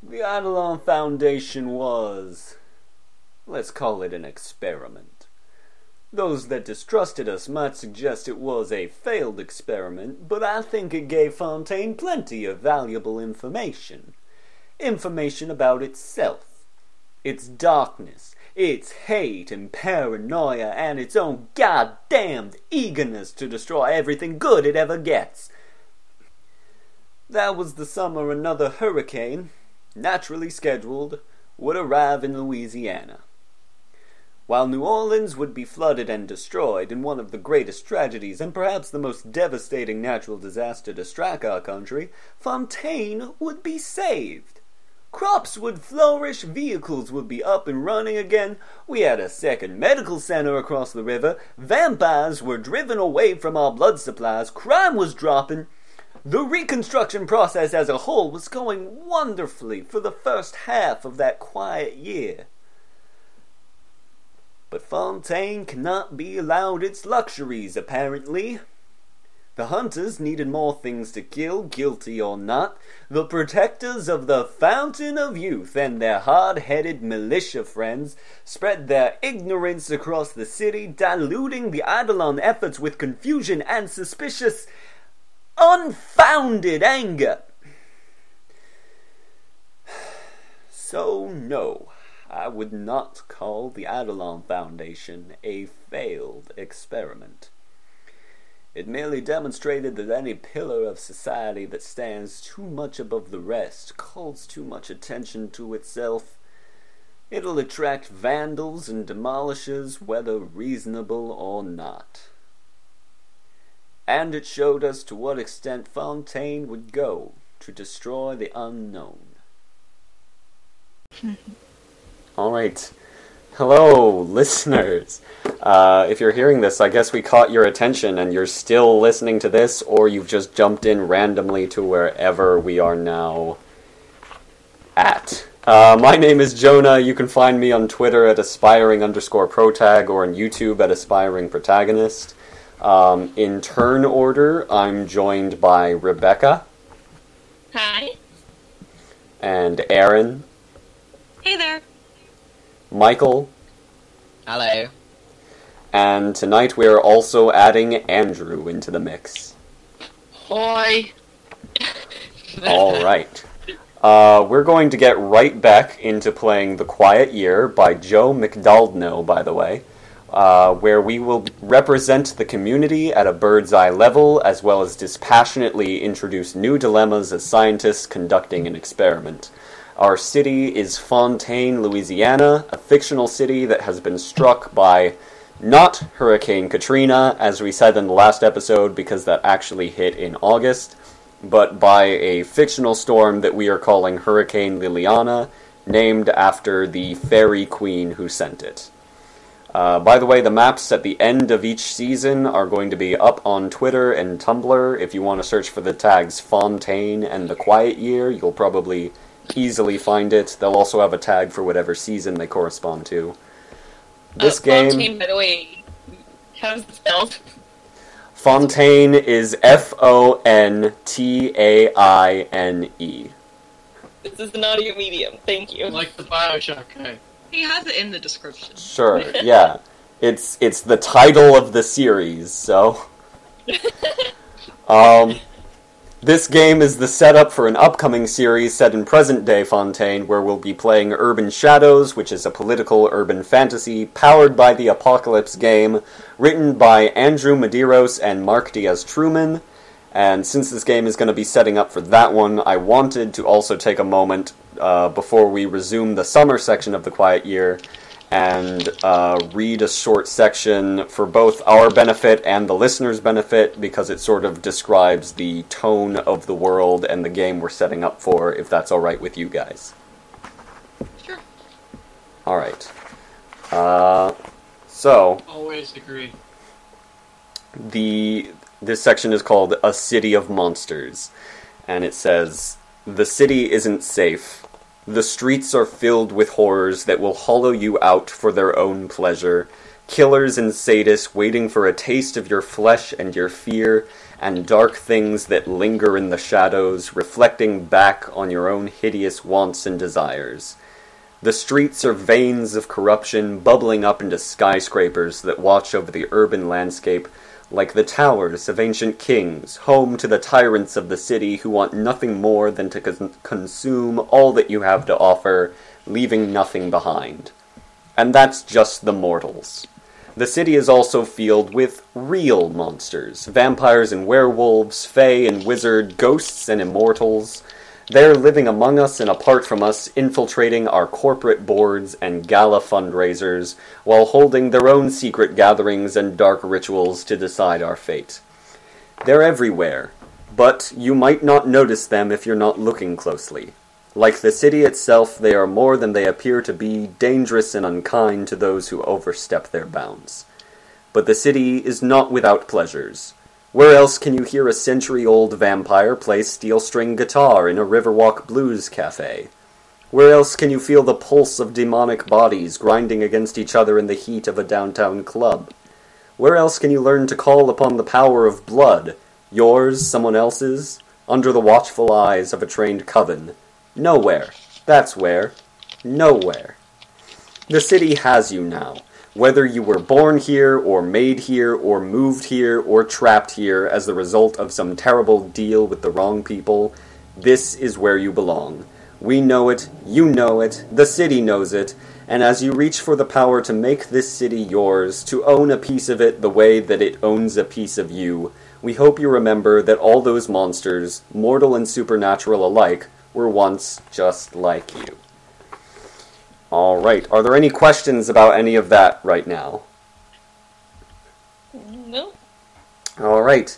The Eidolon Foundation was. let's call it an experiment. Those that distrusted us might suggest it was a failed experiment, but I think it gave Fontaine plenty of valuable information. Information about itself, its darkness, its hate and paranoia, and its own goddamned eagerness to destroy everything good it ever gets. That was the summer another hurricane, naturally scheduled, would arrive in Louisiana. While New Orleans would be flooded and destroyed in one of the greatest tragedies and perhaps the most devastating natural disaster to strike our country, Fontaine would be saved. Crops would flourish, vehicles would be up and running again, we had a second medical center across the river, vampires were driven away from our blood supplies, crime was dropping, the reconstruction process as a whole was going wonderfully for the first half of that quiet year. But Fontaine cannot be allowed its luxuries, apparently. The hunters needed more things to kill, guilty or not. The protectors of the Fountain of Youth and their hard headed militia friends spread their ignorance across the city, diluting the Eidolon efforts with confusion and suspicious, unfounded anger. So, no, I would not call the Eidolon Foundation a failed experiment. It merely demonstrated that any pillar of society that stands too much above the rest, calls too much attention to itself, it'll attract vandals and demolishers, whether reasonable or not. And it showed us to what extent Fontaine would go to destroy the unknown. All right. Hello, listeners. Uh, if you're hearing this, I guess we caught your attention and you're still listening to this, or you've just jumped in randomly to wherever we are now at. Uh, my name is Jonah. You can find me on Twitter at aspiring underscore protag or on YouTube at aspiring protagonist. Um, in turn order, I'm joined by Rebecca. Hi. And Aaron. Hey there. Michael. Hello. And tonight we are also adding Andrew into the mix. Hi. All right. Uh, we're going to get right back into playing The Quiet Year by Joe McDaldno, by the way, uh, where we will represent the community at a bird's eye level as well as dispassionately introduce new dilemmas as scientists conducting an experiment. Our city is Fontaine, Louisiana, a fictional city that has been struck by not Hurricane Katrina, as we said in the last episode, because that actually hit in August, but by a fictional storm that we are calling Hurricane Liliana, named after the fairy queen who sent it. Uh, by the way, the maps at the end of each season are going to be up on Twitter and Tumblr. If you want to search for the tags Fontaine and the Quiet Year, you'll probably easily find it. They'll also have a tag for whatever season they correspond to. This uh, game. Fontaine, by the way, how's it spelled? Fontaine is F O N T A I N E. This is an audio medium. Thank you. Like the Bioshock guy. He has it in the description. Sure, yeah. It's it's the title of the series, so um this game is the setup for an upcoming series set in present day Fontaine, where we'll be playing Urban Shadows, which is a political urban fantasy powered by the Apocalypse game, written by Andrew Medeiros and Mark Diaz Truman. And since this game is going to be setting up for that one, I wanted to also take a moment uh, before we resume the summer section of the Quiet Year and uh, read a short section for both our benefit and the listeners' benefit because it sort of describes the tone of the world and the game we're setting up for, if that's all right with you guys. Sure. All right. Uh, so Always agree. the this section is called "A City of Monsters," and it says the city isn't safe. The streets are filled with horrors that will hollow you out for their own pleasure. Killers and sadists waiting for a taste of your flesh and your fear, and dark things that linger in the shadows, reflecting back on your own hideous wants and desires. The streets are veins of corruption bubbling up into skyscrapers that watch over the urban landscape like the towers of ancient kings, home to the tyrants of the city who want nothing more than to con- consume all that you have to offer, leaving nothing behind. And that's just the mortals. The city is also filled with real monsters vampires and werewolves, fae and wizard, ghosts and immortals. They're living among us and apart from us, infiltrating our corporate boards and gala fundraisers, while holding their own secret gatherings and dark rituals to decide our fate. They're everywhere, but you might not notice them if you're not looking closely. Like the city itself, they are more than they appear to be, dangerous and unkind to those who overstep their bounds. But the city is not without pleasures. Where else can you hear a century old vampire play steel string guitar in a Riverwalk blues cafe? Where else can you feel the pulse of demonic bodies grinding against each other in the heat of a downtown club? Where else can you learn to call upon the power of blood, yours, someone else's, under the watchful eyes of a trained coven? Nowhere. That's where. Nowhere. The city has you now. Whether you were born here, or made here, or moved here, or trapped here as the result of some terrible deal with the wrong people, this is where you belong. We know it, you know it, the city knows it, and as you reach for the power to make this city yours, to own a piece of it the way that it owns a piece of you, we hope you remember that all those monsters, mortal and supernatural alike, were once just like you. All right. Are there any questions about any of that right now? No. All right.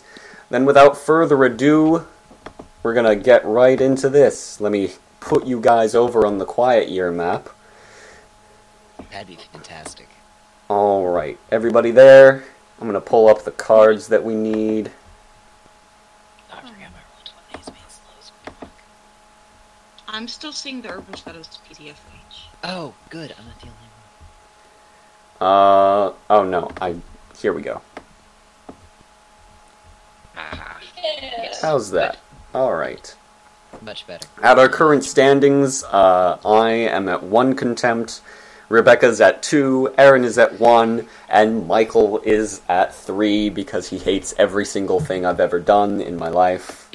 Then, without further ado, we're going to get right into this. Let me put you guys over on the Quiet Year map. That'd be fantastic. All right. Everybody there? I'm going to pull up the cards that we need. I forgot my roll 20s being slow as fuck. I'm still seeing the Urban Shadows PDF page. Oh, good. I'm not the only Uh, oh no. I here we go. Ah, Yeah. How's that? All right. Much better. At our current standings, uh, I am at one contempt, Rebecca's at two, Aaron is at one, and Michael is at three because he hates every single thing I've ever done in my life.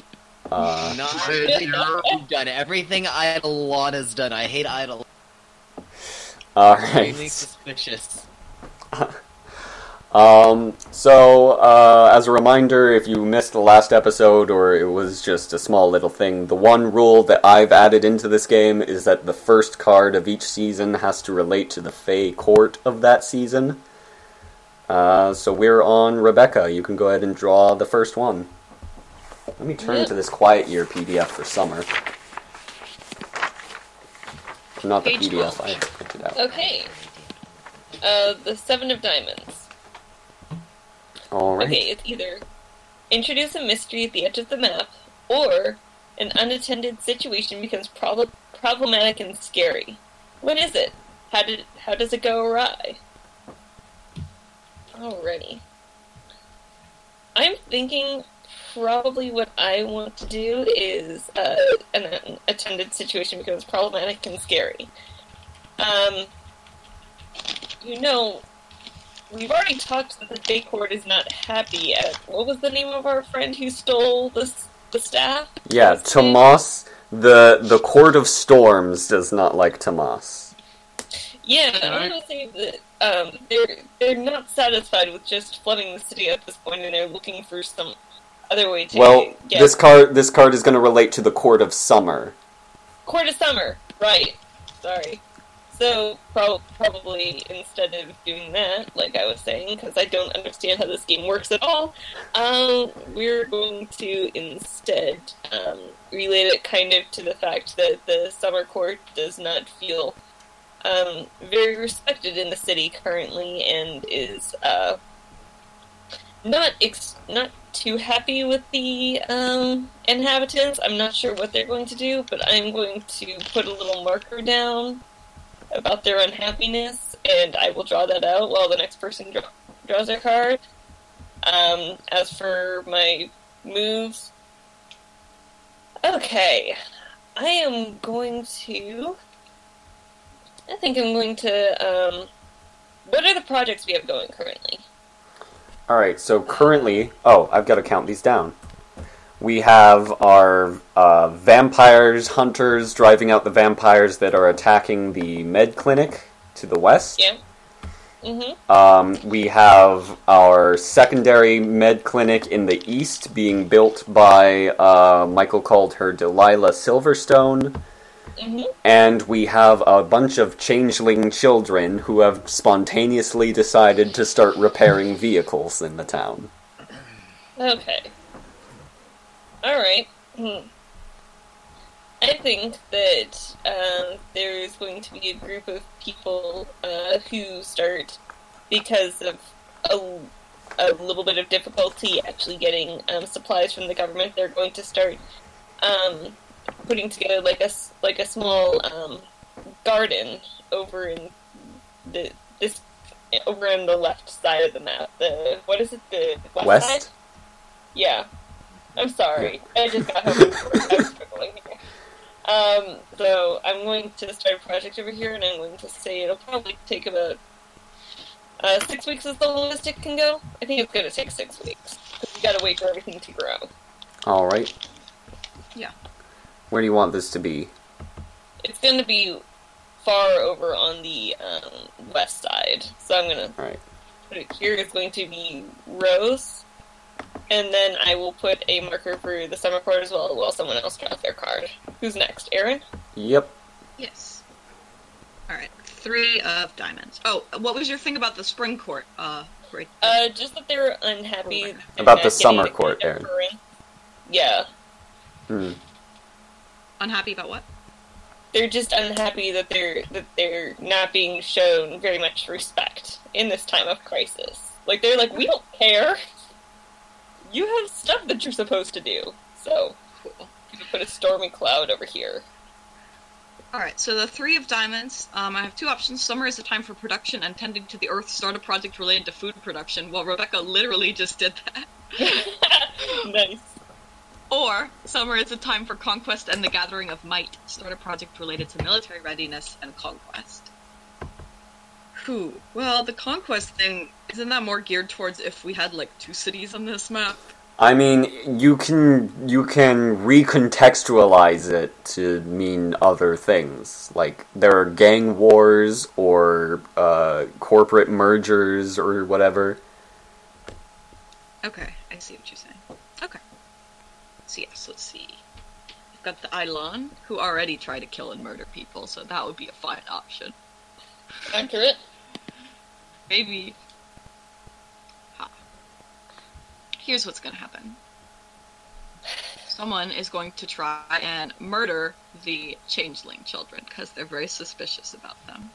Uh, Not everything you've done. Everything Idolana's done. I hate Idol. All right. suspicious. Um, so, uh, as a reminder, if you missed the last episode or it was just a small little thing, the one rule that I've added into this game is that the first card of each season has to relate to the Fey court of that season. Uh, so we're on Rebecca. You can go ahead and draw the first one. Let me turn to this Quiet Year PDF for summer. Not the Page PDF 12. I printed out. Okay. Uh, the Seven of Diamonds. All right. Okay, it's either introduce a mystery at the edge of the map, or an unattended situation becomes prob- problematic and scary. What is it? How did how does it go awry? Alrighty. I'm thinking probably what I want to do is uh, an unattended situation becomes problematic and scary. Um, you know, we've already talked that the Fey Court is not happy at what was the name of our friend who stole the the staff? Yeah, What's his name? Tomas, the the Court of Storms does not like Tomas. Yeah, I want to say that um, they're they're not satisfied with just flooding the city at this point, and they're looking for some other way to Well, get this card this card is going to relate to the Court of Summer. Court of Summer. Right. Sorry. So prob- probably instead of doing that, like I was saying, because I don't understand how this game works at all, um, we're going to instead um, relate it kind of to the fact that the Summer Court does not feel um, very respected in the city currently, and is uh, not ex- not too happy with the um, inhabitants. I'm not sure what they're going to do, but I'm going to put a little marker down about their unhappiness, and I will draw that out while the next person draw- draws their card. Um, as for my moves. Okay, I am going to. I think I'm going to. Um, what are the projects we have going currently? All right. So currently, oh, I've got to count these down. We have our uh, vampires, hunters driving out the vampires that are attacking the med clinic to the west. Yeah. Mm-hmm. Um, we have our secondary med clinic in the east being built by uh, Michael called her Delilah Silverstone. And we have a bunch of changeling children who have spontaneously decided to start repairing vehicles in the town. Okay. Alright. Hmm. I think that um, there's going to be a group of people uh, who start, because of a, a little bit of difficulty actually getting um, supplies from the government, they're going to start um, putting together like a, s- like a small um, garden over in the this over on the left side of the map. The what is it? The west, West? side? Yeah. I'm sorry. I just got home. I was struggling here. Um, so I'm going to start a project over here, and I'm going to say it'll probably take about uh, six weeks is the longest it can go. I think it's going to take six weeks because you got to wait for everything to grow. All right. Yeah. Where do you want this to be? It's going to be far over on the um, west side, so I'm going to All right. put it here. It's going to be Rose, and then I will put a marker for the summer court as well while someone else draws their card. Who's next? Aaron? Yep. Yes. All right. Three of diamonds. Oh, what was your thing about the spring court? Uh, right. Uh, just that they were unhappy Right. About the summer court, Aaron. Yeah, Hmm. Unhappy about what? they're just unhappy that they're that they're not being shown very much respect in this time of crisis. Like they're like, we don't care. You have stuff that you're supposed to do. So Cool. you can put a stormy cloud over here. All right. So the three of diamonds. Um, I have two options. Summer is a time for production and tending to the earth. Start a project related to food production. Well, Rebecca literally just did that. nice. Or summer is a time for conquest and the gathering of might. Start a project related to military readiness and conquest. Whew. Well, the conquest thing isn't that more geared towards if we had like two cities on this map? I mean, you can you can recontextualize it to mean other things. Like there are gang wars or uh, corporate mergers or whatever. Okay, I see what you're saying. Okay. So yes, let's see. We've got the Eidolon, who already try to kill and murder people, so that would be a fine option. Accurate. Maybe. Ha. Here's what's gonna happen. Someone is going to try and murder the changeling children because they're very suspicious about them.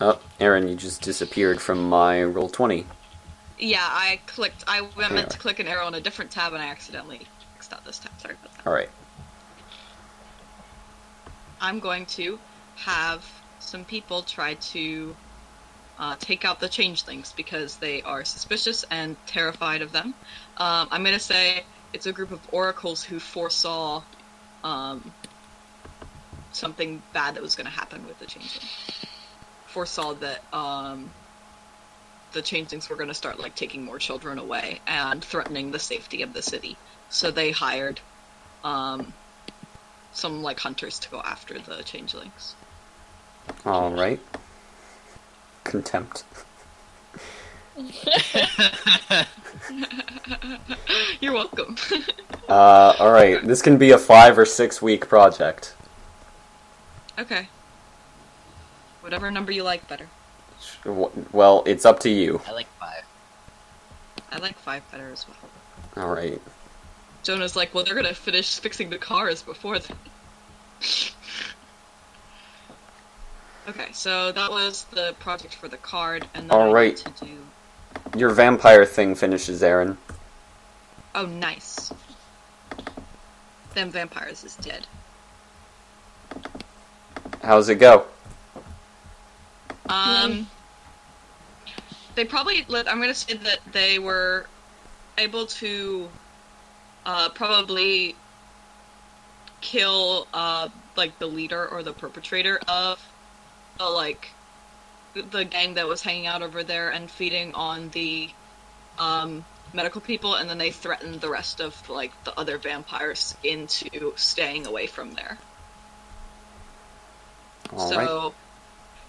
Oh, Aaron, you just disappeared from my roll twenty. Yeah, I clicked. I meant to click an arrow on a different tab and I accidentally X'd out this tab. Sorry about that. All right. I'm going to have some people try to uh, take out the changelings because they are suspicious and terrified of them. Um, I'm going to say it's a group of oracles who foresaw um, something bad that was going to happen with the changelings. Foresaw that um, the changelings were going to start like taking more children away and threatening the safety of the city. So they hired um, some like hunters to go after the changelings. All right. Contempt. You're welcome. Uh, all right. This can be a five or six week project. okay. Whatever number you like better. Well, it's up to you. I like five. I like five better as well. All right. Jonah's like, well, they're gonna finish fixing the cars before then. okay, so that was the project for the card, and then All right. to do. Your vampire thing finishes, Aaron. Oh, nice. Them vampires is dead. How's it go? Um, they probably. let- I'm gonna say that they were able to uh, probably kill uh, like the leader or the perpetrator of the like the gang that was hanging out over there and feeding on the um, medical people, and then they threatened the rest of like the other vampires into staying away from there. All so right.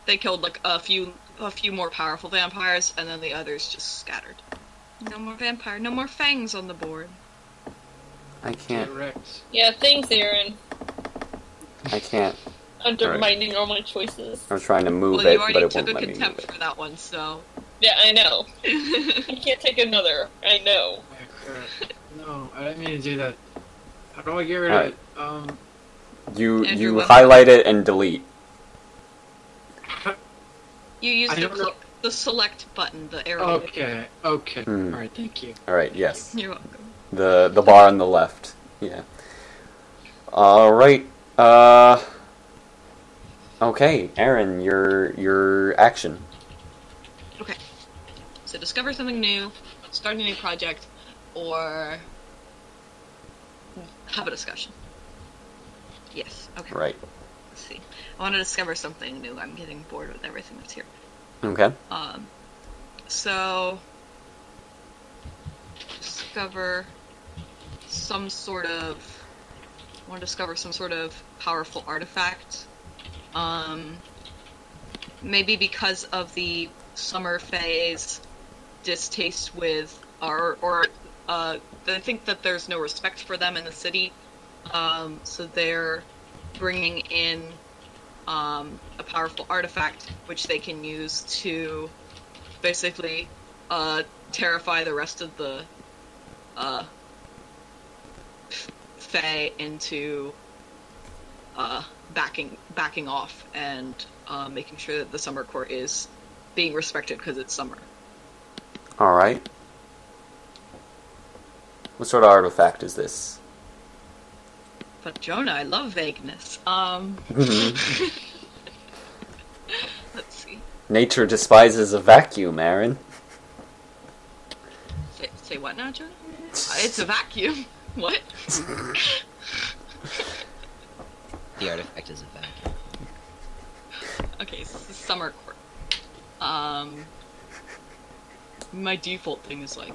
they killed like a few a few more powerful vampires, and then the others just scattered. No more vampire, no more fangs on the board. I can't. Correct. Yeah, thanks, Aaron. I can't. Undermining all my choices. I'm trying to move well, it, but already it took won't a let me move contempt for that one, so. Yeah, I know. I can't take another. I know. No, I didn't mean to do that. How do I get rid Alright. of it? Um, You Andrew, you what- highlight it and delete. You use the, cl- the select button, the arrow. okay, okay. Hmm. Alright, thank you. All right. Yes. You're welcome. The the bar on the left. Yeah. All right. Uh. Okay, Aaron, your your action. Okay. So discover something new, start a new project, or have a discussion. Yes. Okay. Right. Let's see. I want to discover something new. I'm getting bored with everything that's here. Okay. Um, so discover some sort of. I want to discover some sort of powerful artifact. Um, maybe because of the summer Fae's distaste with, or or uh, they think that there's no respect for them in the city. Um, so they're bringing in um, a powerful artifact which they can use to basically uh, terrify the rest of the uh, Fae into uh, backing backing off and uh, making sure that the summer court is being respected because it's summer. All right. What sort of artifact is this? But Jonah, I love vagueness. Um, let's see. Nature despises a vacuum, Aaron. Say, say what now, Jonah? It's a vacuum. What? The artifact is a vacuum. Okay, so this is summer court. Um, my default thing is like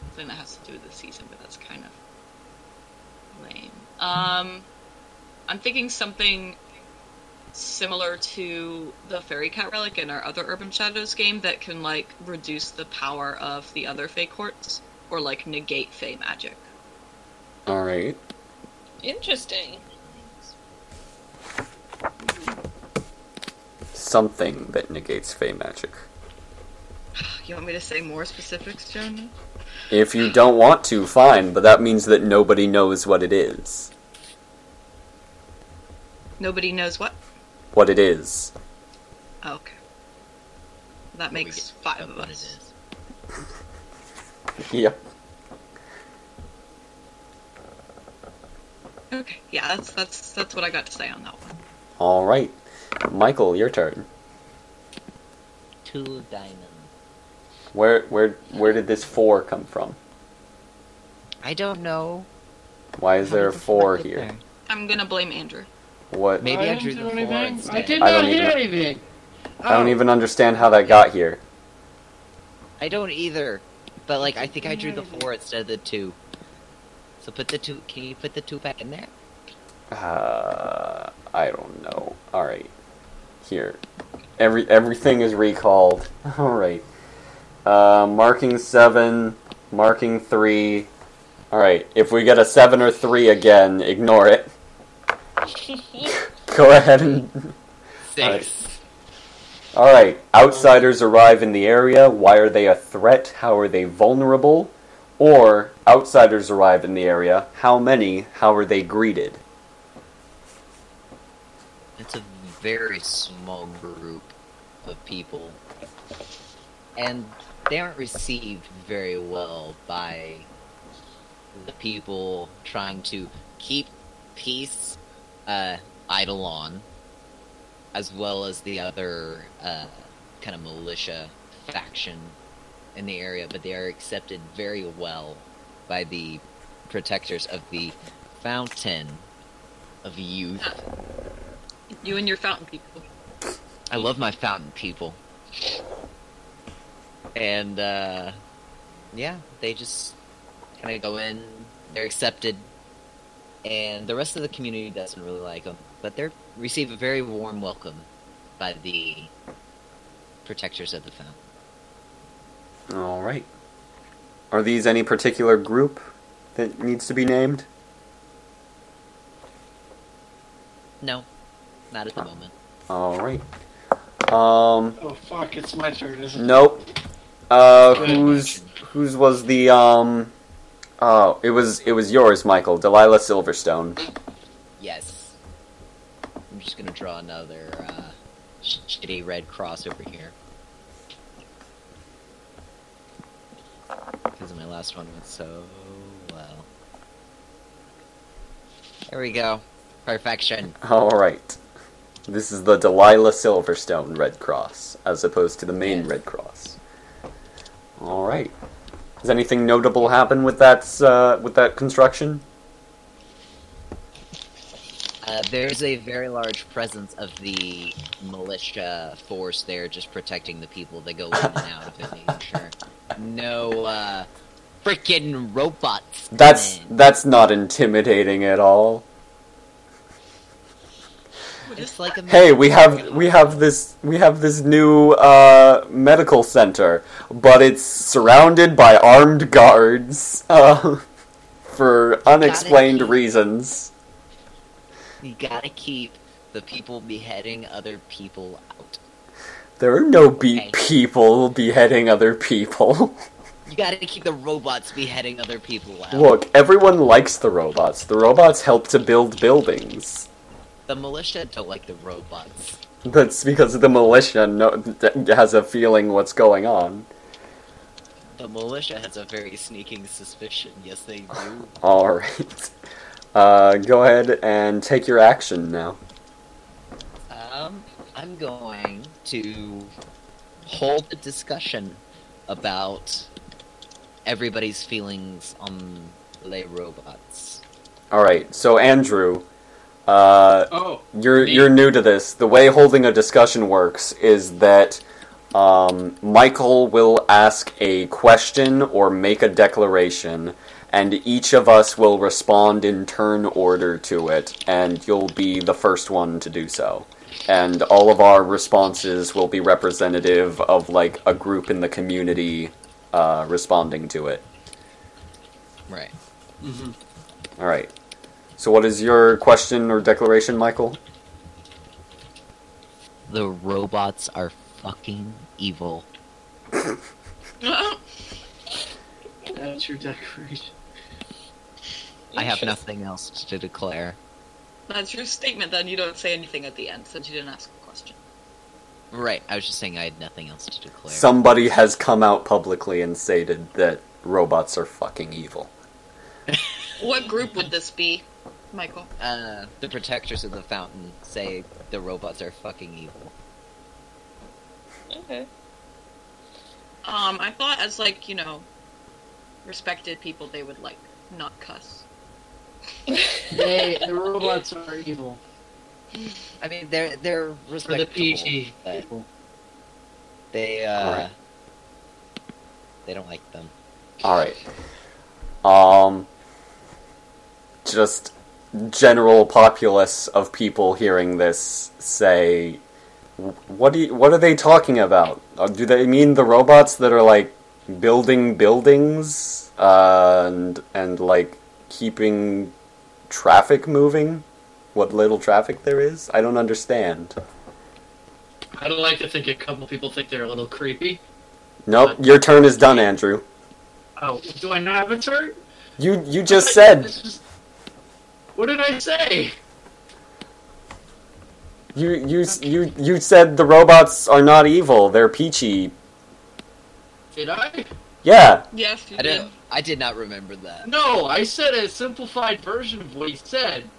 something that has to do with the season, but that's kind of lame. Um, I'm thinking something similar to the Fairy Cat Relic in our other Urban Shadows game that can like reduce the power of the other Fey courts or like negate Fey magic. All right. Interesting. Something that negates Fey magic. You want me to say more specifics, Jonah? If you don't want to, fine, but that means that nobody knows what it is. Nobody knows what. What it is. Oh, okay. That makes five of us. Yep. Okay, yeah, that's that's that's what I got to say on that one. All right. Michael, your turn. Two diamonds. Where where where did this four come from? I don't know. Why is How there a four here? there? I'm gonna blame Andrew. What? Maybe I didn't drew do the four anything. I instead. did I not don't hear even- anything. I don't Oh. even understand how that got here. I don't either. But like, I think I drew the four instead of the two. So put the two. Can you put the two back in there? Uh, I don't know. All right. Here. Every everything is recalled. All right. Uh, marking seven, marking three. All right. If we get a seven or three again, ignore it. Go ahead and. Six. All right. Outsiders arrive in the area. Why are they a threat? How are they vulnerable? Or outsiders arrive in the area. How many? How are they greeted? It's a very small group of people, and they aren't received very well by the people trying to keep peace, uh, Eidolon, as well as the other uh, kind of militia faction in the area. But they are accepted very well by the protectors of the fountain of youth. You and your fountain people. I love my fountain people. And uh yeah, they just kind of go in, they're accepted, and the rest of the community doesn't really like them, but they receive a very warm welcome by the protectors of the fountain. All right. Are these any particular group that needs to be named? No, not at the moment. All right. Um. Oh fuck! It's my turn, isn't it? Nope. Uh, whose whose was the um? Oh, it was it was yours, Michael. Delilah Silverstone. Yes. I'm just gonna draw another uh, shitty red cross over here. Because my last one went so well. There we go. Perfection. All right. This is the Delilah Silverstone Red Cross, as opposed to the main Yes. Red Cross. All right. Has anything notable happen with that uh, with that construction? There's a very large presence of the militia force there, just protecting the people that go in and out of it, making sure no uh, freaking robots. That's in. that's not intimidating at all. It's like a Hey, we have we have this we have this new uh, medical center, but it's surrounded by armed guards uh, for unexplained keep- reasons. You gotta keep the people beheading other people out. There are no be- Okay. people beheading other people. You gotta keep the robots beheading other people out. Look, everyone likes the robots. The robots help to build buildings. The militia don't like the robots. That's because the militia know- has a feeling what's going on. The militia has a very sneaking suspicion. Yes, they do. All right. Uh, go ahead and take your action now. Um, I'm going to hold a discussion about everybody's feelings on les robots. All right. So Andrew, uh, Oh, you're Me. you're new to this. The way holding a discussion works is that um, Michael will ask a question or make a declaration, and each of us will respond in turn order to it, and you'll be the first one to do so. And all of our responses will be representative of like a group in the community uh, responding to it. Right. hmm All right. So, what is your question or declaration, Michael? The robots are fucking evil. that's your decoration. I have nothing else to declare. That's your statement. Then you don't say anything at the end since you didn't ask a question. Right, I was just saying I had nothing else to declare. Somebody has come out publicly and stated that robots are fucking evil. What group would this be, Michael? Uh, the protectors of the fountain say the robots are fucking evil. Okay. Um, I thought as like you know, respected people, they would like not cuss. Hey, the robots are evil. I mean, they're they're For the. PG people. They uh, Alright. they don't like them. All right. Um, just general populace of people hearing this say, "What do you, What are they talking about? Uh, do they mean the robots that are like building buildings uh, and and like keeping traffic moving? What little traffic there is? I don't understand." I'd like to think a couple people think they're a little creepy. Nope, your turn is done, Andrew. Oh, do I not have a turn? You you just said This is- What did I say? You you you you said the robots are not evil; they're peachy. Did I? Yeah, Yes, you I did. did. I did not remember that. No, I said a simplified version of what he said,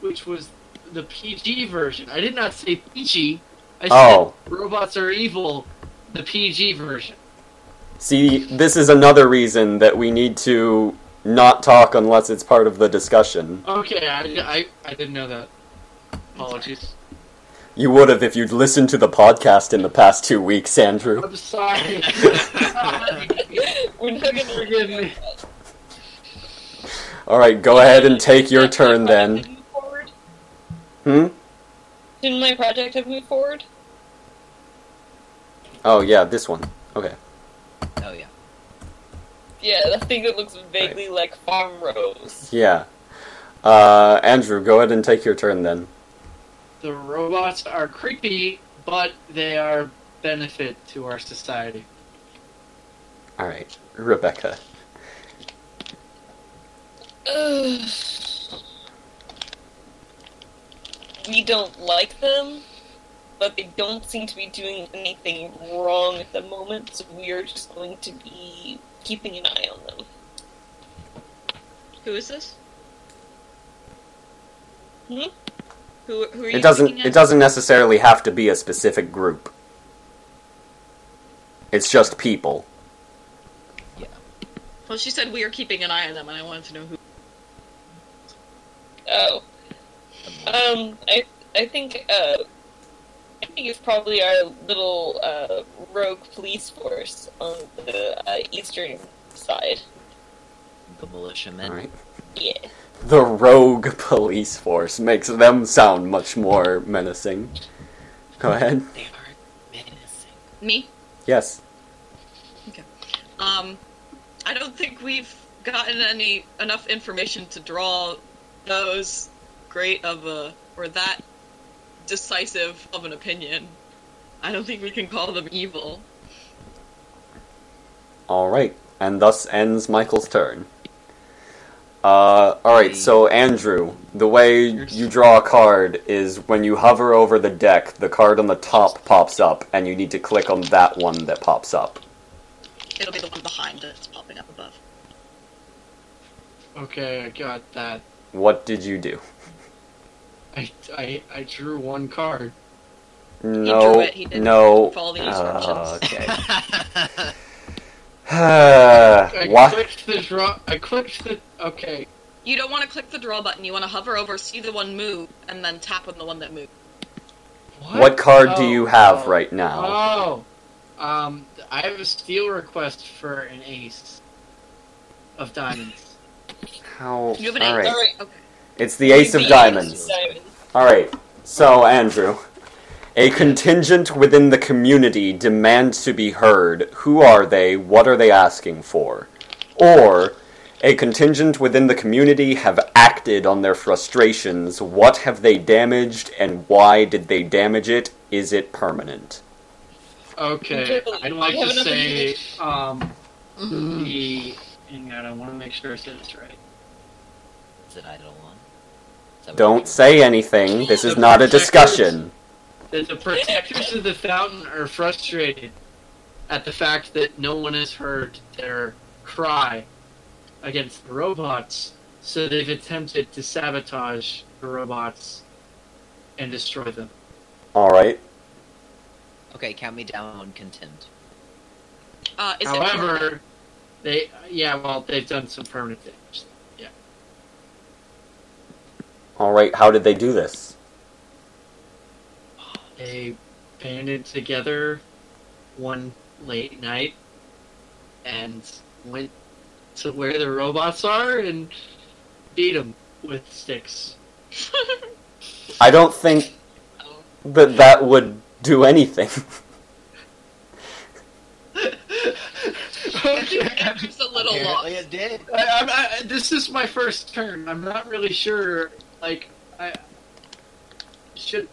which was the PG version. I did not say peachy. I said Oh. robots are evil, the PG version. see, this is another reason that we need to not talk unless it's part of the discussion. Okay, I, I, I didn't know that. Apologies. You would have if you'd listened to the podcast in the past two weeks, Andrew. I'm sorry. We're not gonna Forgive me. Alright, go ahead and take your turn then. Didn't move forward? Hmm? Didn't my project have moved forward? Oh, yeah, this one. Okay. Oh yeah. Yeah, the thing that looks vaguely like farm rows. Yeah. Uh, Andrew, go ahead and take your turn then. The robots are creepy, but they are benefit to our society. Alright, Rebecca. Ugh. we don't like them, but they don't seem to be doing anything wrong at the moment, so we are just going to be keeping an eye on them. Who is this? Hmm? Who, who are you It doesn't it doesn't necessarily have to be a specific group. It's just people. Yeah. Well, she said we are keeping an eye on them, and I wanted to know who. Oh. Um, I I think uh, I think it's probably our little uh, rogue police force on the uh, eastern side. The militiamen. Alright. Yeah. The rogue police force makes them sound much more menacing. Go ahead. They are menacing. Me? Yes. Okay. Um, I don't think we've gotten any enough information to draw those great of a or that decisive of an opinion. I don't think we can call them evil. Alright. And thus ends Michael's turn. Uh, alright, so Andrew, the way you draw a card is when you hover over the deck, the card on the top pops up, and you need to click on that one that pops up. It'll be the one behind it that's popping up above. Okay, I got that. What did you do? I, I, I drew one card. No, it, he didn't no. follow the Uh, instructions. okay. I what? clicked the draw. I clicked the. Okay. You don't want to click the draw button. You want to hover over, see the one move, and then tap on the one that moved. What, What card do Oh, you have oh, right now? Oh, um, I have a steal request for an ace of diamonds. How? You have an all ace. right. Alright. Okay. It's the Ace of Diamonds. All right. So Andrew, a contingent within the community demands to be heard. Who are they? What are they asking for? Or a contingent within the community have acted on their frustrations. What have they damaged and why did they damage it? Is it permanent? Okay, Okay, I'd like to say, um, Mm-hmm. the. Hang on, I want to make sure I said this right. Is it Eidolon? Is that what Don't you're- say anything. This is not a discussion. That the protectors of the fountain are frustrated at the fact that no one has heard their cry against the robots, so they've attempted to sabotage the robots and destroy them. All right. Okay, count me down on contempt. Uh, is it? However, they yeah, well, they've done some permanent damage. Yeah. All right. How did they do this? They banded together one late night and went to where the robots are and beat them with sticks. I don't think that that would do anything. okay. Andrew's a little lost. Apparently it did. I, I'm, I, this is my first turn. I'm not really sure. Like, I should.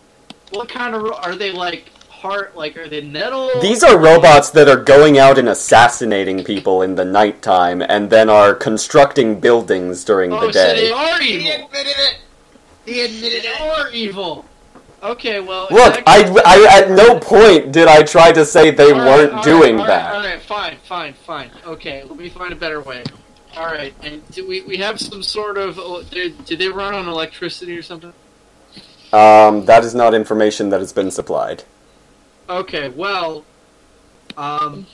What kind of are they? Like heart? Like, are they metal? These are robots that are going out and assassinating people in the nighttime and then are constructing buildings during Oh, the so they day. are He admitted it. He admitted They it. are evil. Okay, well. Look, I, I at no point did I try to say they All right, weren't all right, doing all right, that. All right, fine, fine, fine. Okay, let me find a better way. All right, and do we we have some sort of? oh, Do, do they run on electricity or something? Um, that is not information that has been supplied. Okay, well, um,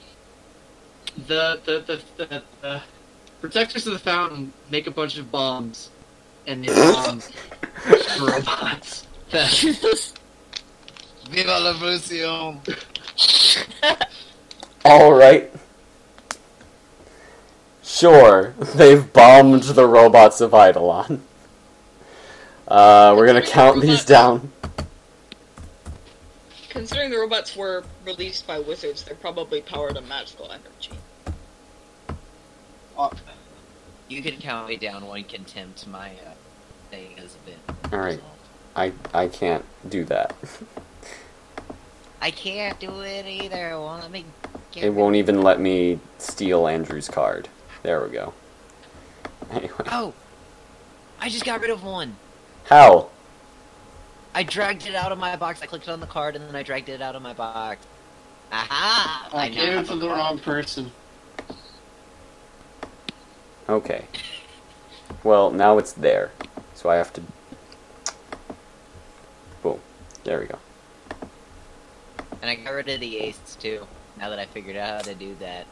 the the the the, the Protectors of the Fountain make a bunch of bombs, and they bomb robots. Viva la Revolution! All right. Sure, they've bombed the robots of Eidolon. Uh, we're gonna count these down. Considering the robots were released by wizards, they're probably powered on magical energy. You can count me down one contempt. My uh, thing has been. All right. I I can't do that. I can't do it either. It won't let me. It won't even let me steal Andrew's card. There we go. Anyway, Oh! I just got rid of one. how? I dragged it out of my box. I clicked on the card and then I dragged it out of my box. Aha! I now gave it to the card. wrong person. Okay. Well, now it's there, so I have to. Boom. There we go. And I got rid of the ace too. Now that I figured out how to do that.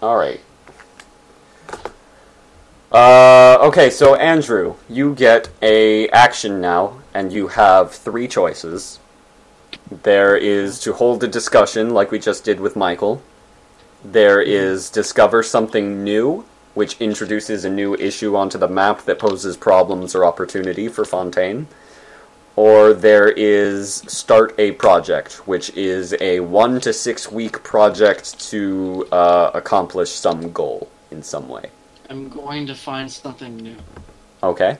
All right. Uh, okay, so Andrew, you get a action now, and you have three choices. There is to hold a discussion, like we just did with Michael. There is discover something new, which introduces a new issue onto the map that poses problems or opportunity for Fontaine. Or there is start a project, which is a one to six week project to uh, accomplish some goal in some way. I'm going to find something new. Okay.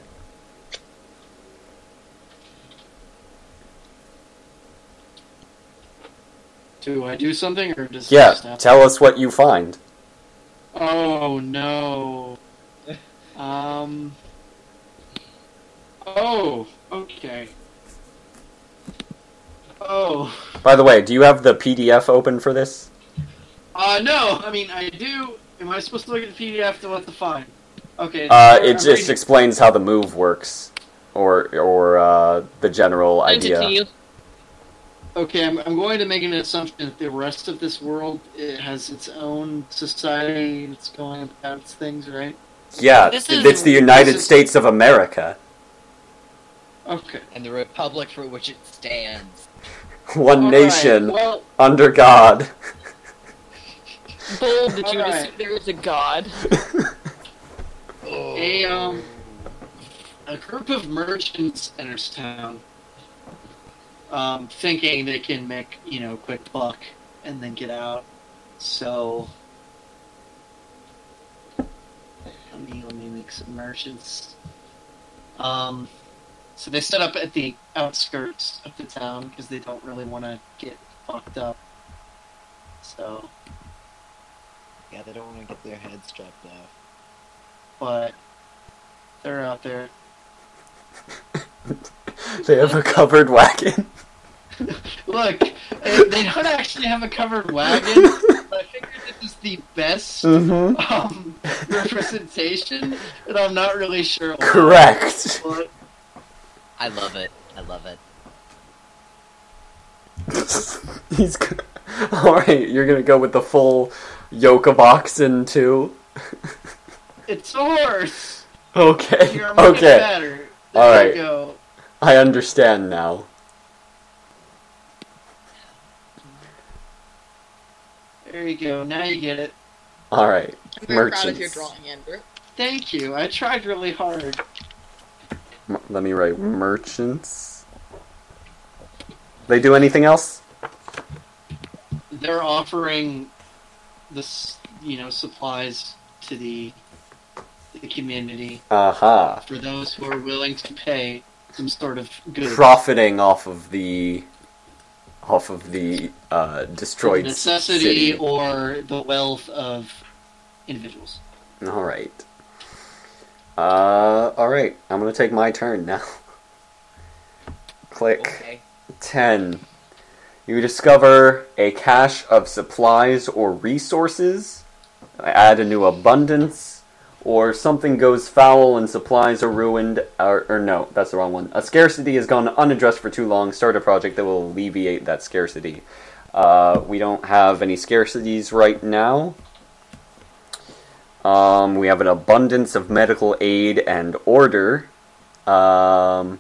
Do I do something or does it Yeah, just tell us what you find. Oh no. Um. Oh, okay. Oh. By the way, do you have the PDF open for this? Uh, no, I mean, I do. Am I supposed to look at the PDF to what to find? Okay. Uh, I'm it just reading- explains how the move works, or or uh, the general Sent it to idea. you. Okay, I'm, I'm going to make an assumption that the rest of this world it has its own society It's going about its things, right? Yeah, This is- it's the United this is- States of America, Okay. And the republic for which it stands. one All right, nation Well, under God. Bold that you would Alright. assume there is a god. a um, a group of merchants enters town, um, thinking they can make you know quick buck and then get out. So let me let me make some merchants. Um, so they set up at the outskirts of the town because they don't really want to get fucked up. So, Yeah, they don't want to get their heads chopped off. but they're out there. they have a covered wagon. Look, uh, they don't actually have a covered wagon. but I figured this is the best mm-hmm. um, representation, and I'm not really sure. why. Correct. But I love it. I love it. He's go- all right. You're gonna go with the full yoke of oxen too. it's a horse. Okay. Here, I'm making it Okay. better. There All you right. go. I understand now. There you go. Now you get it. All right. I'm very proud of your Merchants. drawing, Andrew. Thank you. I tried really hard. M- let me write merchants. They do anything else? They're offering this, you know, supplies to the the community Aha. for those who are willing to pay some sort of good Profiting off of the off of the uh, destroyed necessity city. or the wealth of individuals. All right. Uh, all right. I'm gonna take my turn now. Click. Okay. 10. You discover a cache of supplies or resources, add a new abundance, or something goes foul and supplies are ruined, or, or no, that's the wrong one. A scarcity has gone unaddressed for too long, start a project that will alleviate that scarcity. Uh, we don't have any scarcities right now. Um, we have an abundance of medical aid and order. Um,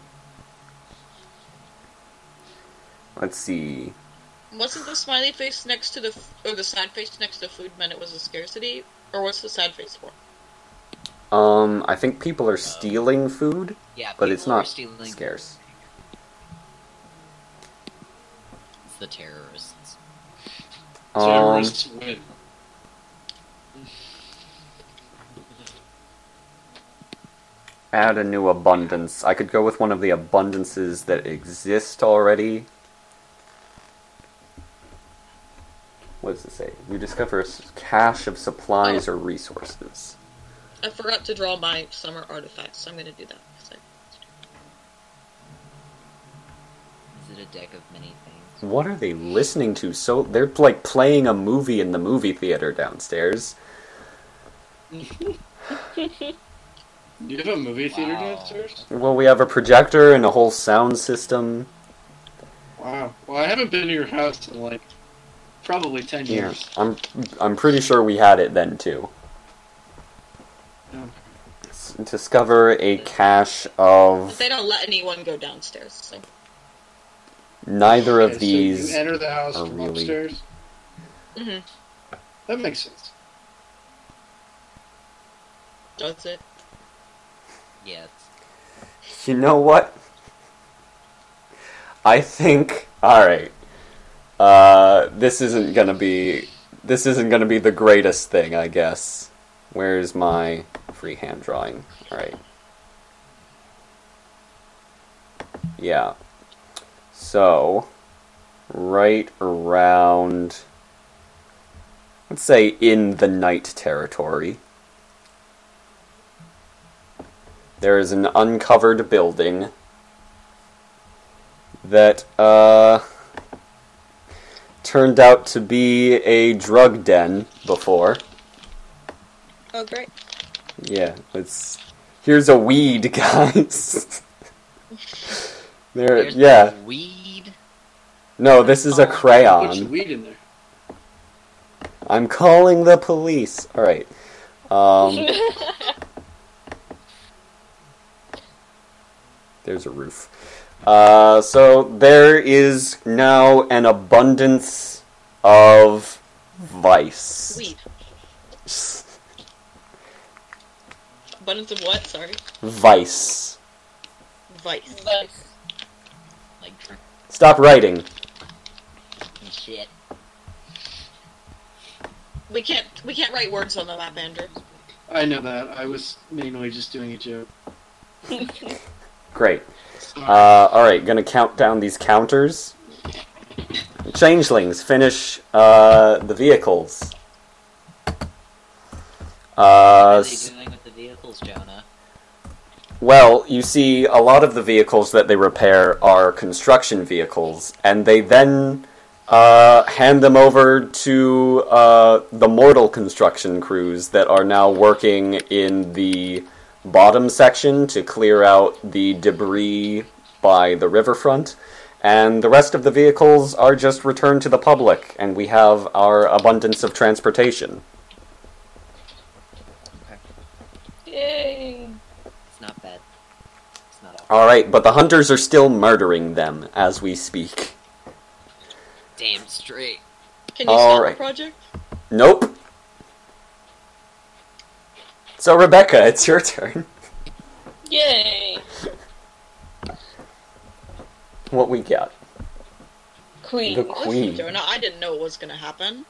let's see. Wasn't the smiley face next to the or the sad face next to food meant it was a scarcity, or what's the sad face for? Um, I think people are stealing food, Yeah, but it's not stealing. scarce. It's the terrorists. Um, Terrorists win. add a new abundance. I could go with one of the abundances that exist already. What does it say? You discover a cache of supplies or resources. I forgot to draw my summer artifacts, so I'm gonna do that. 'cause I- Is it a deck of many things? What are they listening to? So they're like playing a movie in the movie theater downstairs. You have a movie theater Wow. downstairs? Well, we have a projector and a whole sound system. Wow. Well, I haven't been to your house in like probably ten Yeah, years. I'm I'm pretty sure we had it then too. Yeah. S- Discover a cache But of they don't let anyone go downstairs. So. neither of Okay, so these. you enter the house from really- upstairs. hmm That makes sense. Does it? Yes. You know what? I think. All right. Uh, this isn't gonna be. This isn't gonna be the greatest thing, I guess. Where's my freehand drawing? All right. Yeah. So, right around. Let's say in the night territory. There is an uncovered building that uh, turned out to be a drug den before. Oh, great. Yeah, it's here's a weed, guys. there, There's yeah. Weed. No, this is a Oh, A crayon. weed in there. I'm calling the police. All right. Um, there's a roof. Uh, so there is now an abundance of vice. Weed. Abundance of what? Sorry. Vice. Vice. Nice. Like Stop writing. shit. We can't. We can't write words on the map, Andrew. I know that. I was mainly just doing a joke. Great. Uh, all right, gonna count down these counters. Changelings, finish uh, the vehicles. What Uh, vehicles, Jonah? well, you see, a lot of the vehicles that they repair are construction vehicles, and they then uh, hand them over to uh, the mortal construction crews that are now working in the bottom section to clear out the debris by the riverfront. And the rest of the vehicles are just returned to the public, and we have our abundance of transportation. Yay! It's not bad. It's not all. Alright, but the hunters are still murdering them as we speak. Damn straight. Can you All stop right. the project? Nope. So, Rebecca, it's your turn. Yay! What we got? Queen. The queen. Jonah, I didn't know what was gonna happen.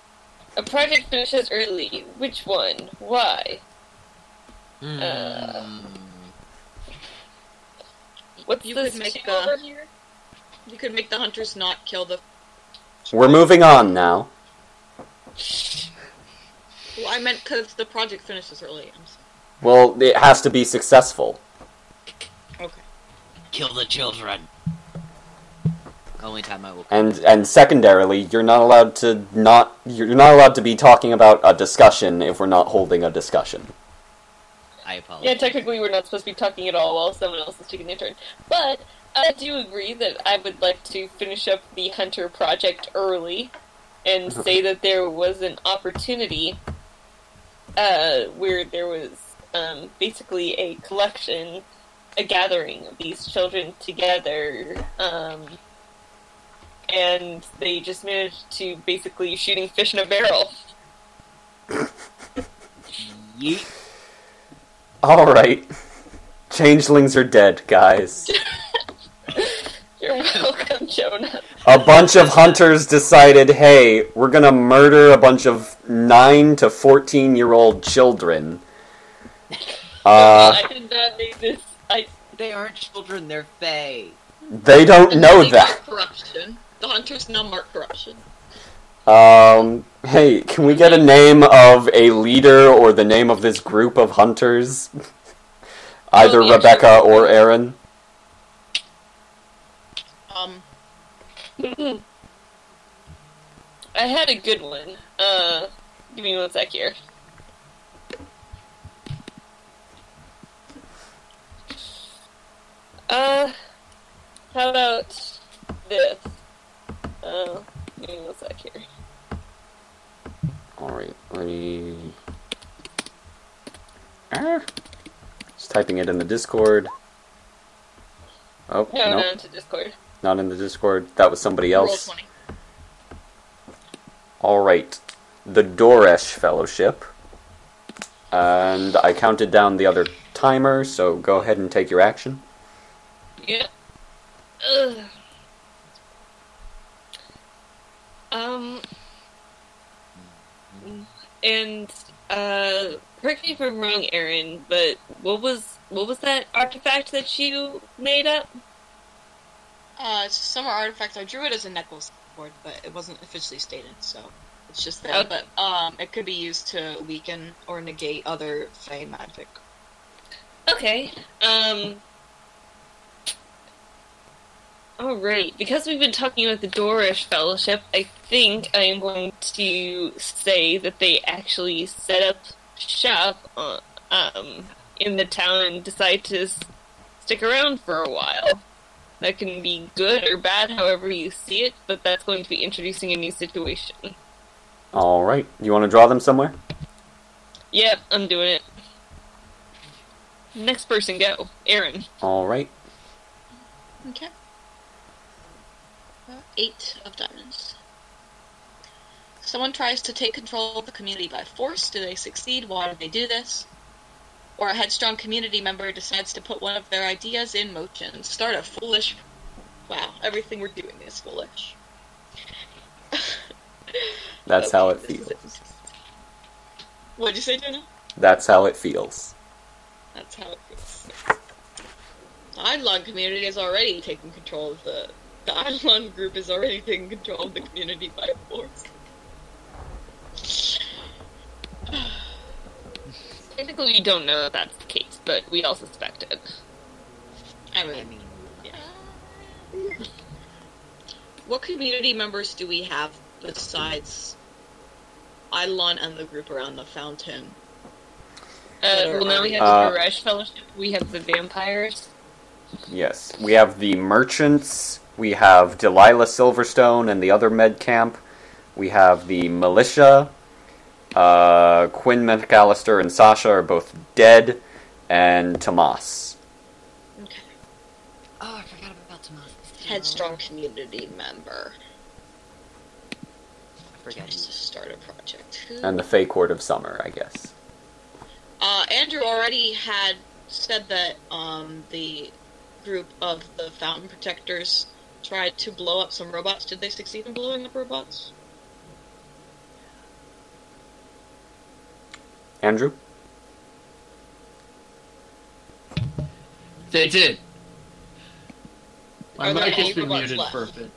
A project finishes early. Which one? Why? Hmm. Uh. What's You this could make two a- over here? You could make the hunters not kill the. We're moving on now. Well, I meant because the project finishes early. I'm sorry. Well, it has to be successful. Okay. Kill the children. Only time I will. And and secondarily, you're not allowed to not you're not allowed to be talking about a discussion if we're not holding a discussion. I apologize. Yeah, technically we're not supposed to be talking at all while someone else is taking their turn. But I do agree that I would like to finish up the Hunter project early and say that there was an opportunity uh, where there was um, basically a collection, a gathering of these children together, um, and they just managed to basically shooting fish in a barrel. Yeet. Alright. Changelings are dead, guys. You're welcome, Jonah. A bunch of hunters decided, hey, we're gonna murder a bunch of 9 to 14 year old children. Uh, I did not make this. I They aren't children, they're fae. they don't And know that. corruption. The hunters know mark corruption. Um, hey, can we get a name of a leader or the name of this group of hunters? Either Well, Rebecca or Aaron? Um, I had a good one. Uh, give me one sec here. Uh, how about this? Uh, give me one sec here. Alright, ready. Ah. Just typing it in the Discord. Oh, No, no, no, to Discord. not in the Discord. That was somebody else. Alright, the Doresh Fellowship. And I counted down the other timer, so go ahead and take your action. Yeah. Ugh. Um. And uh, correct me if I'm wrong, Aaron, but what was what was that artifact that you made up? Uh, it's a summer artifact. I drew it as a necklace board, but it wasn't officially stated, so it's just there. Okay. But um, it could be used to weaken or negate other Fae magic. Okay. Um. Alright, because we've been talking about the Dorish Fellowship, I think I am going to say that they actually set up shop uh, um, in the town and decide to s- stick around for a while. That can be good or bad, however you see it, but that's going to be introducing a new situation. Alright, you want to draw them somewhere? Yep, I'm doing it. Next person, go. Aaron. Alright. Okay. Eight of diamonds. Someone tries to take control of the community by force. Do they succeed? Why do they do this? Or a headstrong community member decides to put one of their ideas in motion. Start a foolish. Wow, everything we're doing is foolish. That's how it feels. is- What'd you say, Jonah? That's how it feels. That's how it feels. The Eidolon community is already taking control of the. The Eidolon group is already taking control of the community by force. Technically, we don't know that that's the case, but we all suspect it. I I mean, mean, yeah. What community members do we have besides Eidolon and the group around the fountain? Uh, well, now we have Uh, the Koresh Fellowship. We have the vampires. Yes. We have the merchants, we have Delilah Silverstone and the other med camp, we have the militia, uh, Quinn McAllister and Sasha are both dead, and Tomas. Okay. oh, I forgot about Tomas. Headstrong community member. I forget. Tries to start a project. Who- And the Fae Court of Summer, I guess. Uh, Andrew already had said that um, the group of the Fountain Protectors tried to blow up some robots. Did they succeed in blowing up robots? Andrew? They did. My mic has been muted left? for a bit.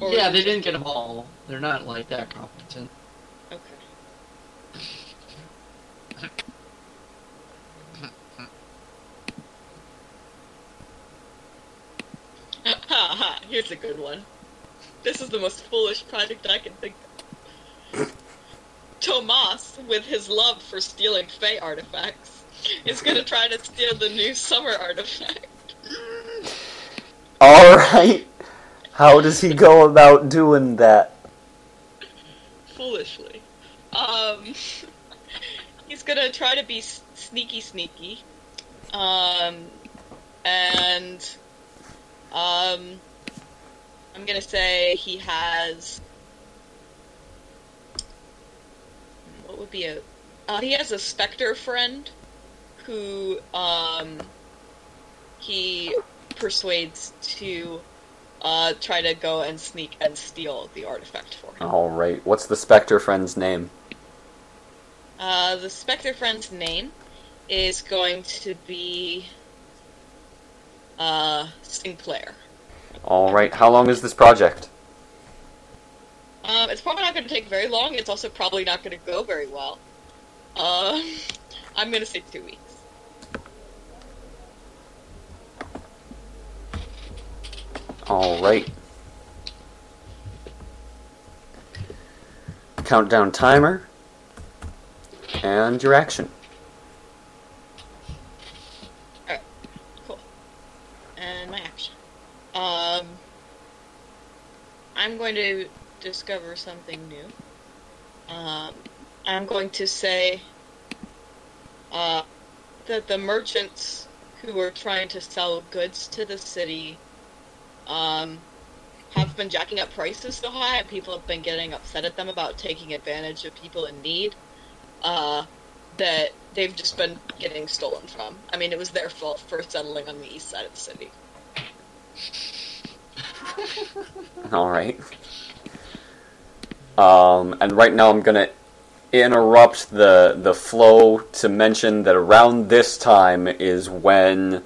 Or yeah, they didn't get them all. They're not like that competent. Okay. Ha ha! Haha, here's a good one. This is the most foolish project I can think of. Tomas, with his love for stealing Fae artifacts, is gonna try to steal the new summer artifact. Alright! How does he go about doing that? Foolishly. Um, he's gonna try to be sneaky, sneaky, um, and um, I'm gonna say he has what would be a uh, he has a specter friend who um he persuades to uh try to go and sneak and steal the artifact for him. All right. What's the Spectre friend's name? Uh, the Spectre friend's name is going to be uh, Sinclair. All right. How long is this project? Um, it's probably not going to take very long. It's also probably not going to go very well. Uh, I'm going to say two weeks. All right. Countdown timer. And your action. Cool. And my action. Um, I'm going to discover something new. Um, I'm going to say uh, that the merchants who are trying to sell goods to the city um, have been jacking up prices so high, and people have been getting upset at them about taking advantage of people in need. Uh, that they've just been getting stolen from. I mean, it was their fault for settling on the east side of the city. All right. Um, and right now I'm gonna interrupt the the flow to mention that around this time is when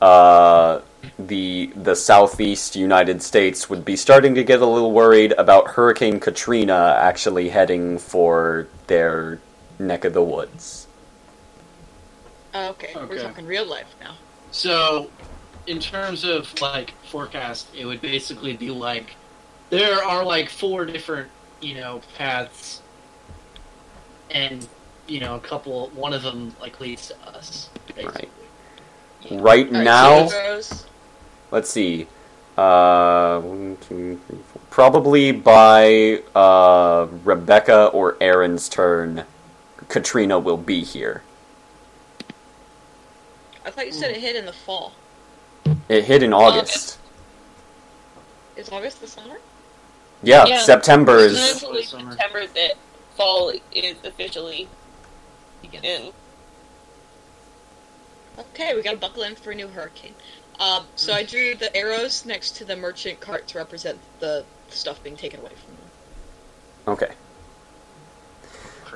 uh, the the southeast United States would be starting to get a little worried about Hurricane Katrina actually heading for their neck of the woods. Okay, we're talking real life now. So, in terms of like forecast, it would basically be like there are like four different, you know, paths, and you know, a couple. One of them like leads to us. Basically. Right Alright, now, so let's see. Uh, one, two, three, four. Probably by uh, Rebecca or Aaron's turn, Katrina will be here. I thought you said it hit in the fall. It hit in August. Is August the summer? Yeah, Yeah. September is. usually September that fall is officially in. Okay, we gotta buckle in for a new hurricane. Um, so I drew the arrows next to the merchant cart to represent the stuff being taken away from them. Okay.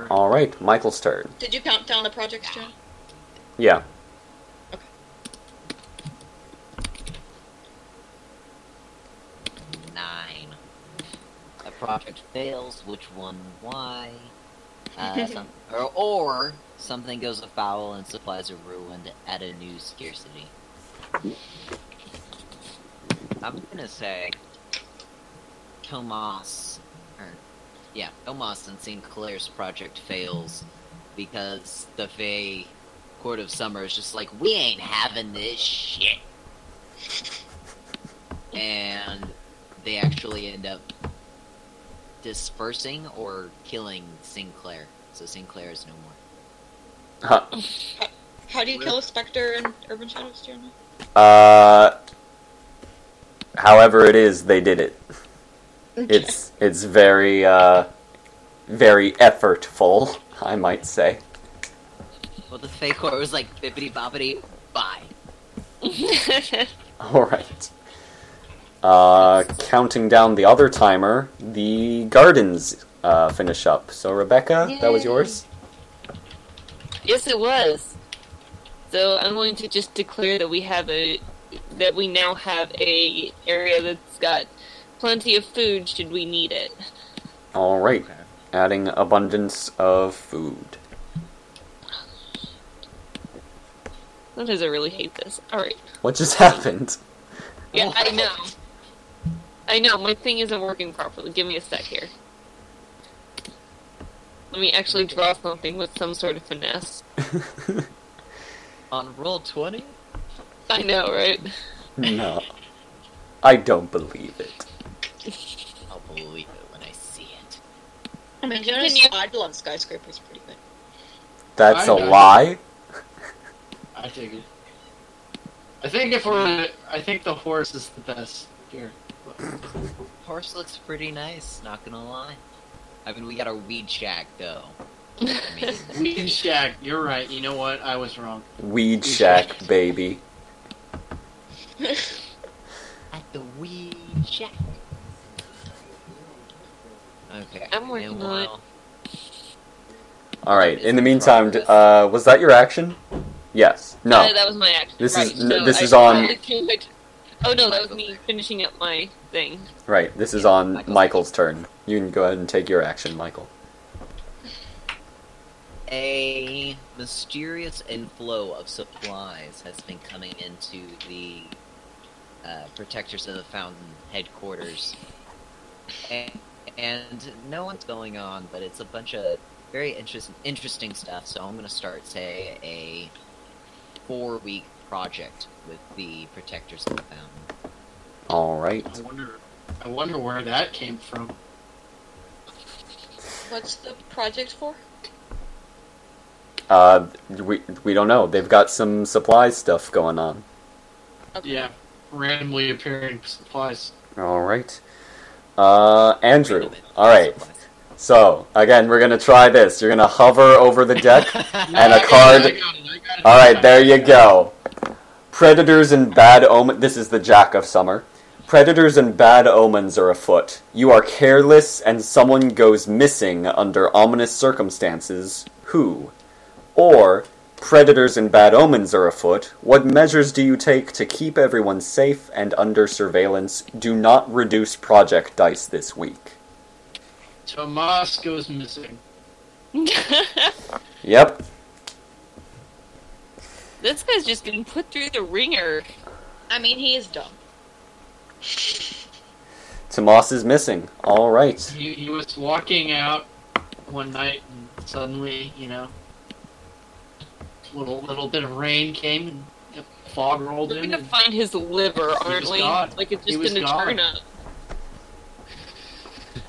All right, Michael's turn. Did you count down the projects, Jen? Yeah. Nine. A project fails, which one? Why? Uh, some, or, or something goes afoul and supplies are ruined at a new scarcity. I'm gonna say Tomas, or yeah, Tomas and Sinclair's project fails because the Fae Court of Summer is just like, we ain't having this shit. And they actually end up dispersing or killing Sinclair. So Sinclair is no more. Huh. How do you kill a specter in Urban Shadows, Jen? Uh, however it is, they did it. It's it's very uh, very effortful, I might say. Well, the Fae Court was like, bippity boppity, bye. All right. Uh, counting down the other timer, the gardens uh, finish up. So Rebecca, that was yours. Yes, it was. So I'm going to just declare that we have a that we now have a area that's got plenty of food should we need it. All right. Adding abundance of food. Sometimes I really hate this. All right. What just happened? Yeah, I know. I know my thing isn't working properly. Give me a sec here. Let me actually draw something with some sort of finesse. On Roll20? I know, right? no, I don't believe it. I'll believe it when I see it. I mean, Continue. Jonah's Eidolon skyscrapers pretty good. That's I- a I- lie. I take it. I think if we're, I think the horse is the best here. Horse looks pretty nice, not gonna lie. I mean, we got our weed shack though. I mean, Weed Shack, you're right. You know what? I was wrong. Weed shack, baby. at the weed shack. Okay. I'm working on it. All right. In the meantime, d- uh, was that your action? Yes. No. Uh, that was my action. This right, is- so this I is on- wanted to- Oh no, that was me finishing up my thing. Right. This is on Michael's- Michael's turn. You can go ahead and take your action, Michael. A mysterious inflow of supplies has been coming into the uh, Protectors of the Fountain headquarters. And, and no one's going on, but it's a bunch of very interest, interesting stuff, so I'm going to start, say, a four week project with the Protectors of the Fountain. All right. I wonder, I wonder where that came from. What's the project for? Uh, we we don't know. They've got some supply stuff going on. Okay. Yeah, randomly appearing supplies. All right. Uh, Andrew. All right. So again, we're gonna try this. You're gonna hover over the deck. And a card- I got it, I got it. All right, there you go. Predators and bad omen. This is the Jack of Summer. Predators and bad omens are afoot. You are careless, and someone goes missing under ominous circumstances. Who? Or predators and bad omens are afoot. What measures do you take to keep everyone safe and under surveillance? Do not reduce project dice this week. Tomas goes missing. Yep. This guy's just getting put through the ringer. I mean, he is dumb. Tomas is missing. All right. He, he was walking out one night, and suddenly, you know, little little bit of rain came and the fog rolled We're in. gonna find his liver, aren't we? Like it's just gonna gone. turn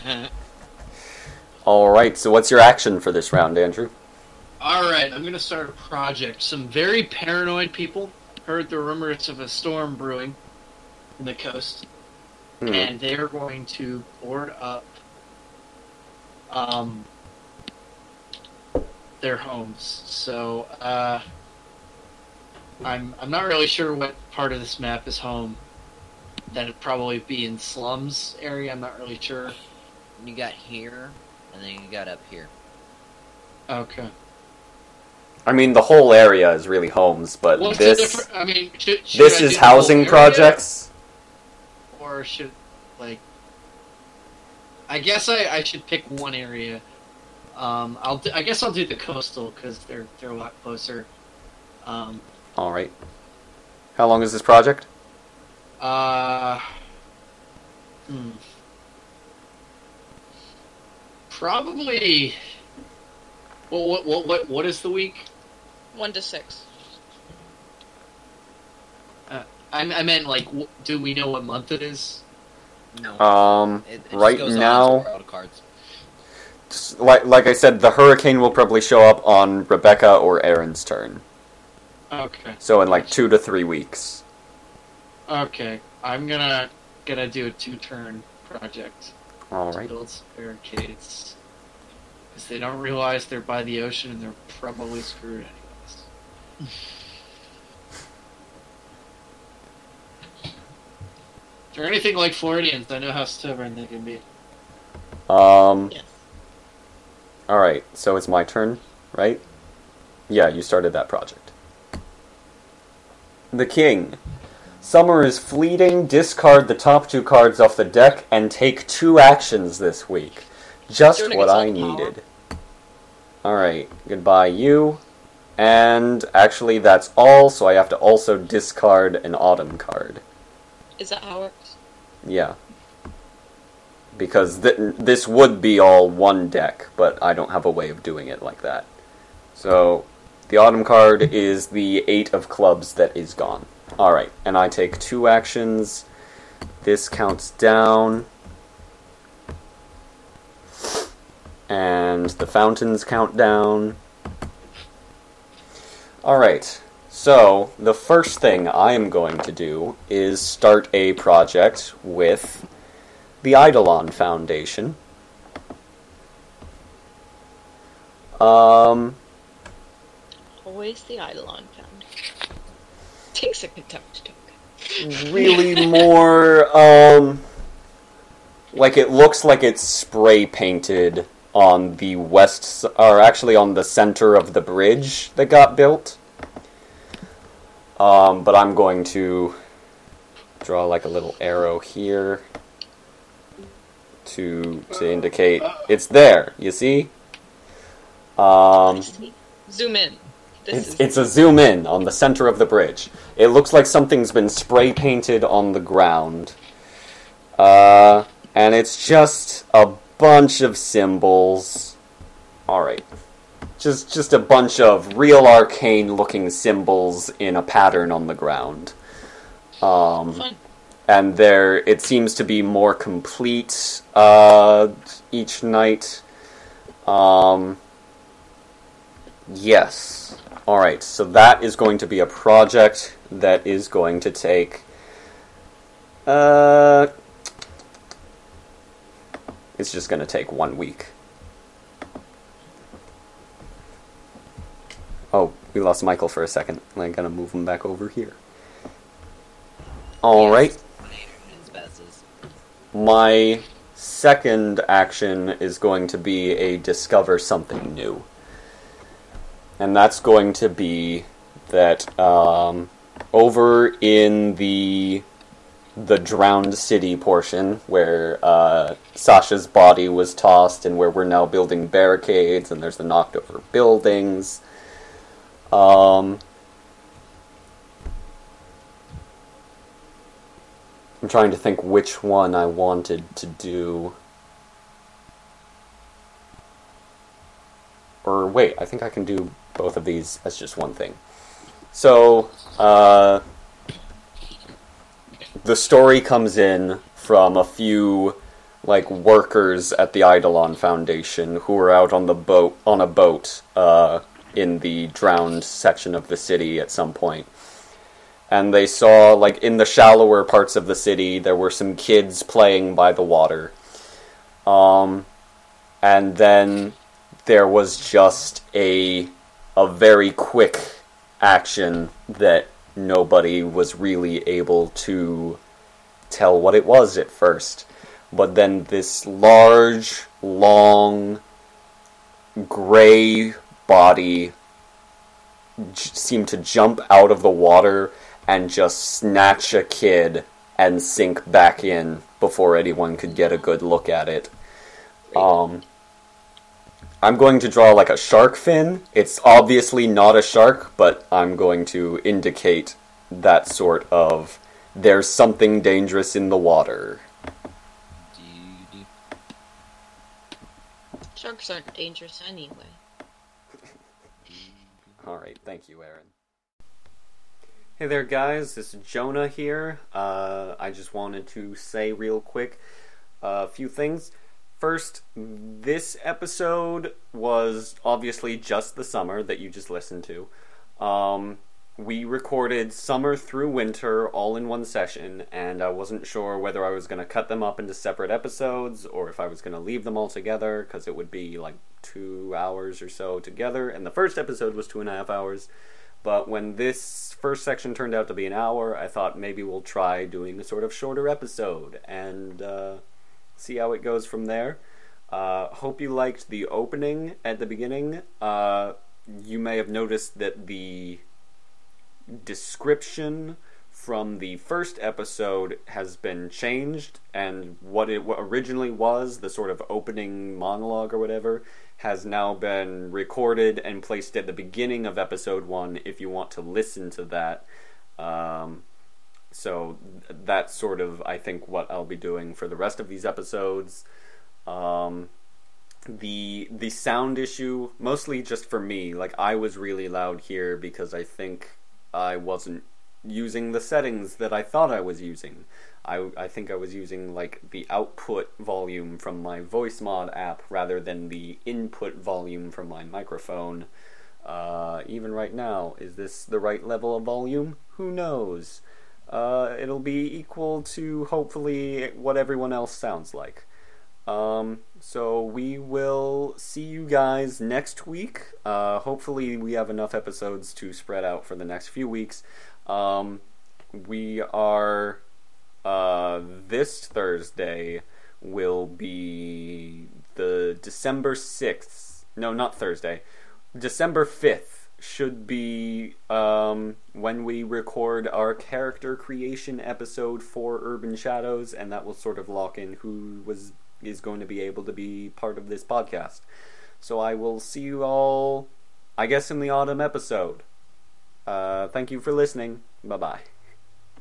up. All right. So what's your action for this round, Andrew? All right, I'm gonna start a project. Some very paranoid people heard the rumors of a storm brewing in the coast, Hmm. and they're going to board up um, their homes. So uh, I'm I'm not really sure what part of this map is home. That'd probably be in slums area. I'm not really sure. You got here, and then you got up here. Okay. I mean, the whole area is really homes, but What's this I mean, should, should this I is housing projects. or should like I guess I, I should pick one area. Um, I'll do, I guess I'll do the coastal because they're they're a lot closer. Um, All right. How long is this project? uh, hmm. Probably. Well, what what what what is the week? One to six. I, I meant like, wh- do we know what month it is? No. Um, It- it right now, as wild cards. s- like like I said, the hurricane will probably show up on Rebecca or Aaron's turn. Okay. So in like two to three weeks. Okay. I'm gonna gonna do a two turn project. All to build barricades. Because they don't realize they're by the ocean and they're probably screwed anyways. If they're anything like Floridians, I know how stubborn they can be. Um. Yes. All right. So it's my turn, right? Yeah, you started that project. The king. Summer is fleeting. Discard the top two cards off the deck and take two actions this week. Just what I needed. All right. Goodbye, you. And actually, that's all. So I have to also discard an autumn card. Is that how it works? Yeah. Because th- this would be all one deck, but I don't have a way of doing it like that. So, the autumn card is the Eight of Clubs that is gone. Alright, and I take two actions. This counts down. And the fountains count down. Alright, so the first thing I am going to do is start a project with the Eidolon Foundation. Um, Always the Eidolon Foundation. Takes a contempt token. really more, um, like it looks like it's spray painted on the west, or actually on the center of the bridge that got built. Um, but I'm going to draw like a little arrow here to to indicate it's there. You see? Um, Zoom in. This it's, it's a zoom in on the center of the bridge. It looks like something's been spray painted on the ground. Uh, and it's just a bunch of symbols. Alright. Just just a bunch of real arcane looking symbols in a pattern on the ground. Um, fun. and there it seems to be more complete uh, each night. Um, yes. All right. So that is going to be a project that is going to take. Uh, it's just going to take one week. Oh, we lost Michael for a second. I'm gonna move him back over here. All right. As best My second action is going to be a discover something new. And that's going to be that um, over in the the drowned city portion where uh, Sasha's body was tossed and where we're now building barricades and there's the knocked over buildings. Um, I'm trying to think which one I wanted to do. Or wait, I think I can do both of these as just one thing. So, uh, the story comes in from a few like workers at the Eidolon Foundation who were out on the boat on a boat uh, in the drowned section of the city at some point. And they saw like in the shallower parts of the city there were some kids playing by the water. Um and then there was just a a very quick action that nobody was really able to tell what it was at first but then this large long gray body j- seemed to jump out of the water and just snatch a kid and sink back in before anyone could get a good look at it. Um, I'm going to draw like a shark fin. It's obviously not a shark, but I'm going to indicate that sort of there's something dangerous in the water. Sharks aren't dangerous anyway. All right, thank you, Aaron. Hey there, guys. This is Jonah here. Uh, I just wanted to say real quick a few things. First, this episode was obviously just the summer that you just listened to. Um, we recorded summer through winter all in one session, and I wasn't sure whether I was going to cut them up into separate episodes or if I was going to leave them all together because it would be like two hours or so together. And the first episode was two and a half hours. But when this first section turned out to be an hour, I thought maybe we'll try doing a sort of shorter episode and uh, see how it goes from there. Uh, hope you liked the opening at the beginning. Uh, you may have noticed that the description from the first episode has been changed, and what it what originally was, the sort of opening monologue or whatever, has now been recorded and placed at the beginning of episode one if you want to listen to that. Um, so that's sort of, I think, what I'll be doing for the rest of these episodes. Um, the the sound issue mostly just for me like i was really loud here because i think i wasn't using the settings that i thought i was using i i think i was using like the output volume from my Voicemod app rather than the input volume from my microphone Uh, even right now, is this the right level of volume? Who knows? Uh, it'll be equal to hopefully what everyone else sounds like. Um, so we will see you guys next week. Uh, hopefully, we have enough episodes to spread out for the next few weeks. Um, we are uh, this Thursday will be the December sixth. No, not Thursday. December fifth should be um, when we record our character creation episode for Urban Shadows, and that will sort of lock in who was is going to be able to be part of this podcast. So I will see you all, I guess, in the autumn episode. Uh, thank you for listening. Bye bye.